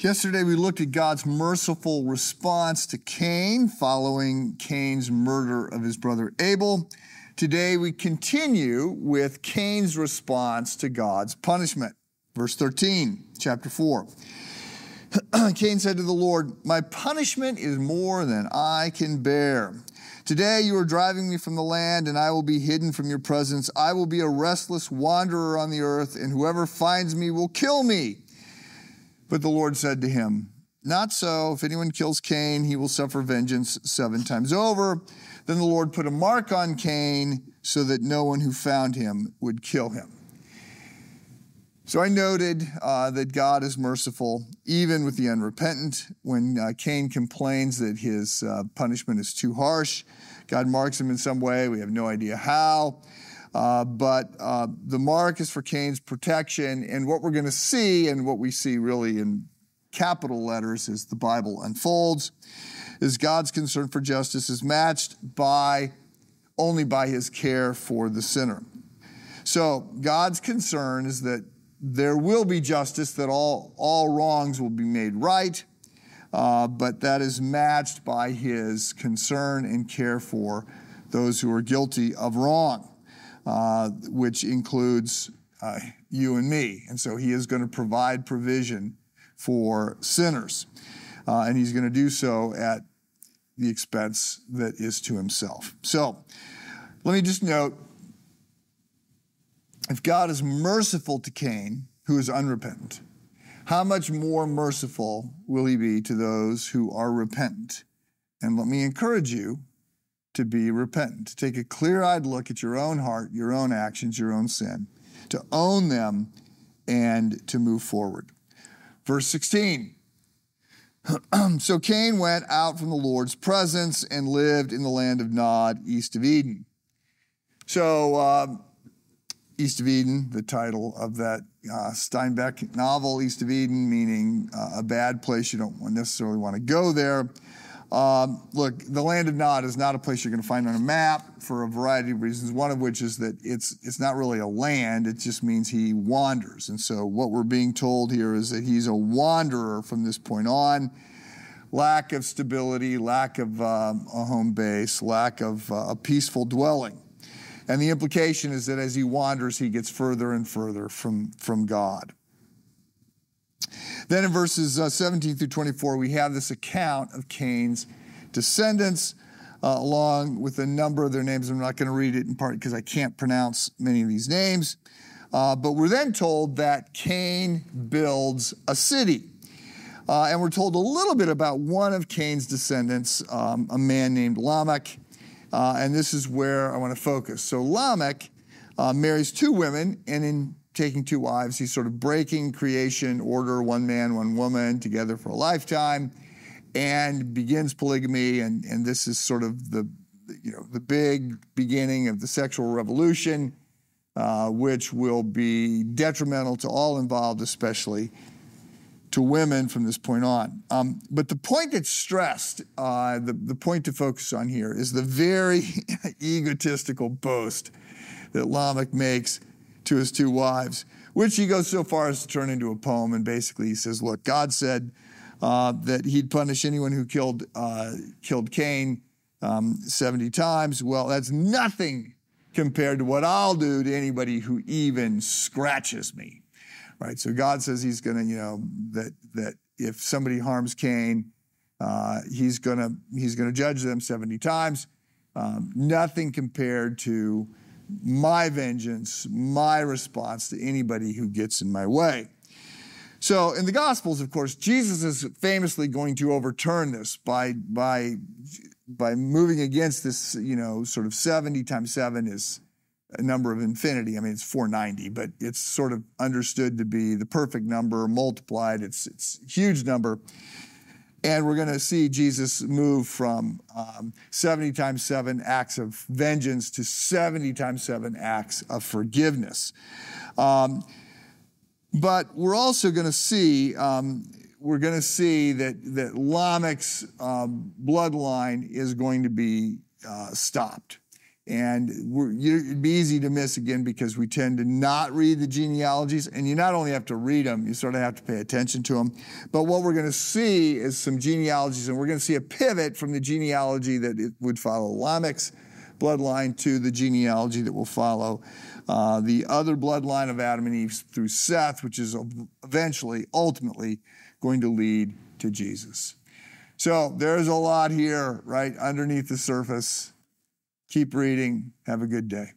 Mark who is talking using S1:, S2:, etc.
S1: Yesterday, we looked at God's merciful response to Cain following Cain's murder of his brother Abel. Today, we continue with Cain's response to God's punishment. Verse 13, chapter 4. Cain said to the Lord, My punishment is more than I can bear. Today you are driving me from the land, and I will be hidden from your presence. I will be a restless wanderer on the earth, and whoever finds me will kill me. But the Lord said to him, Not so. If anyone kills Cain, he will suffer vengeance seven times over. Then the Lord put a mark on Cain so that no one who found him would kill him. So I noted uh, that God is merciful even with the unrepentant. When uh, Cain complains that his uh, punishment is too harsh, God marks him in some way. We have no idea how. Uh, but uh, the mark is for Cain's protection. And what we're going to see, and what we see really in capital letters as the Bible unfolds, is God's concern for justice is matched by only by his care for the sinner. So God's concern is that there will be justice, that all, all wrongs will be made right, uh, but that is matched by his concern and care for those who are guilty of wrong uh, which includes uh, you and me. And so he is going to provide provision for sinners. Uh, and he's going to do so at the expense that is to himself. So let me just note if God is merciful to Cain, who is unrepentant, how much more merciful will he be to those who are repentant? And let me encourage you to be repentant, to take a clear eyed look at your own heart, your own actions, your own sin, to own them, and to move forward. Verse 16. so Cain went out from the Lord's presence and lived in the land of Nod, east of Eden. So, uh, East of Eden, the title of that uh, Steinbeck novel, East of Eden, meaning uh, a bad place. You don't necessarily want to go there. Um, look, the land of Nod is not a place you're going to find on a map for a variety of reasons. One of which is that it's it's not really a land; it just means he wanders. And so, what we're being told here is that he's a wanderer from this point on. Lack of stability, lack of um, a home base, lack of uh, a peaceful dwelling. And the implication is that as he wanders, he gets further and further from, from God. Then in verses uh, 17 through 24, we have this account of Cain's descendants, uh, along with a number of their names. I'm not going to read it in part because I can't pronounce many of these names. Uh, but we're then told that Cain builds a city. Uh, and we're told a little bit about one of Cain's descendants, um, a man named Lamech. Uh, and this is where I want to focus. So Lamech uh, marries two women, and in taking two wives. He's sort of breaking creation order, one man, one woman, together for a lifetime, and begins polygamy. And, and this is sort of the, you know, the big beginning of the sexual revolution, uh, which will be detrimental to all involved, especially to women from this point on. Um, but the point that's stressed, uh, the, the point to focus on here, is the very egotistical boast that Lamech makes to his two wives, which he goes so far as to turn into a poem. And basically, he says, Look, God said uh, that he'd punish anyone who killed, uh, killed Cain um, 70 times. Well, that's nothing compared to what I'll do to anybody who even scratches me. Right? So God says he's going to, you know, that, that if somebody harms Cain, uh, he's going to he's going to judge them 70 times. Um, nothing compared to my vengeance, my response to anybody who gets in my way. So in the Gospels, of course, Jesus is famously going to overturn this by, by, by moving against this, you know, sort of 70 times 7 is a number of infinity. I mean, it's 490, but it's sort of understood to be the perfect number multiplied. It's, it's a huge number. And we're going to see Jesus move from um, 70 times 7 acts of vengeance to 70 times 7 acts of forgiveness. Um, but we're also going to see, um, we're going to see that, that Lamech's um, bloodline is going to be uh, stopped. And it'd be easy to miss again because we tend to not read the genealogies. And you not only have to read them, you sort of have to pay attention to them. But what we're going to see is some genealogies, and we're going to see a pivot from the genealogy that would follow Lamech's bloodline to the genealogy that will follow uh, the other bloodline of Adam and Eve through Seth, which is eventually, ultimately, going to lead to Jesus. So there's a lot here, right, underneath the surface. Keep reading. Have a good day.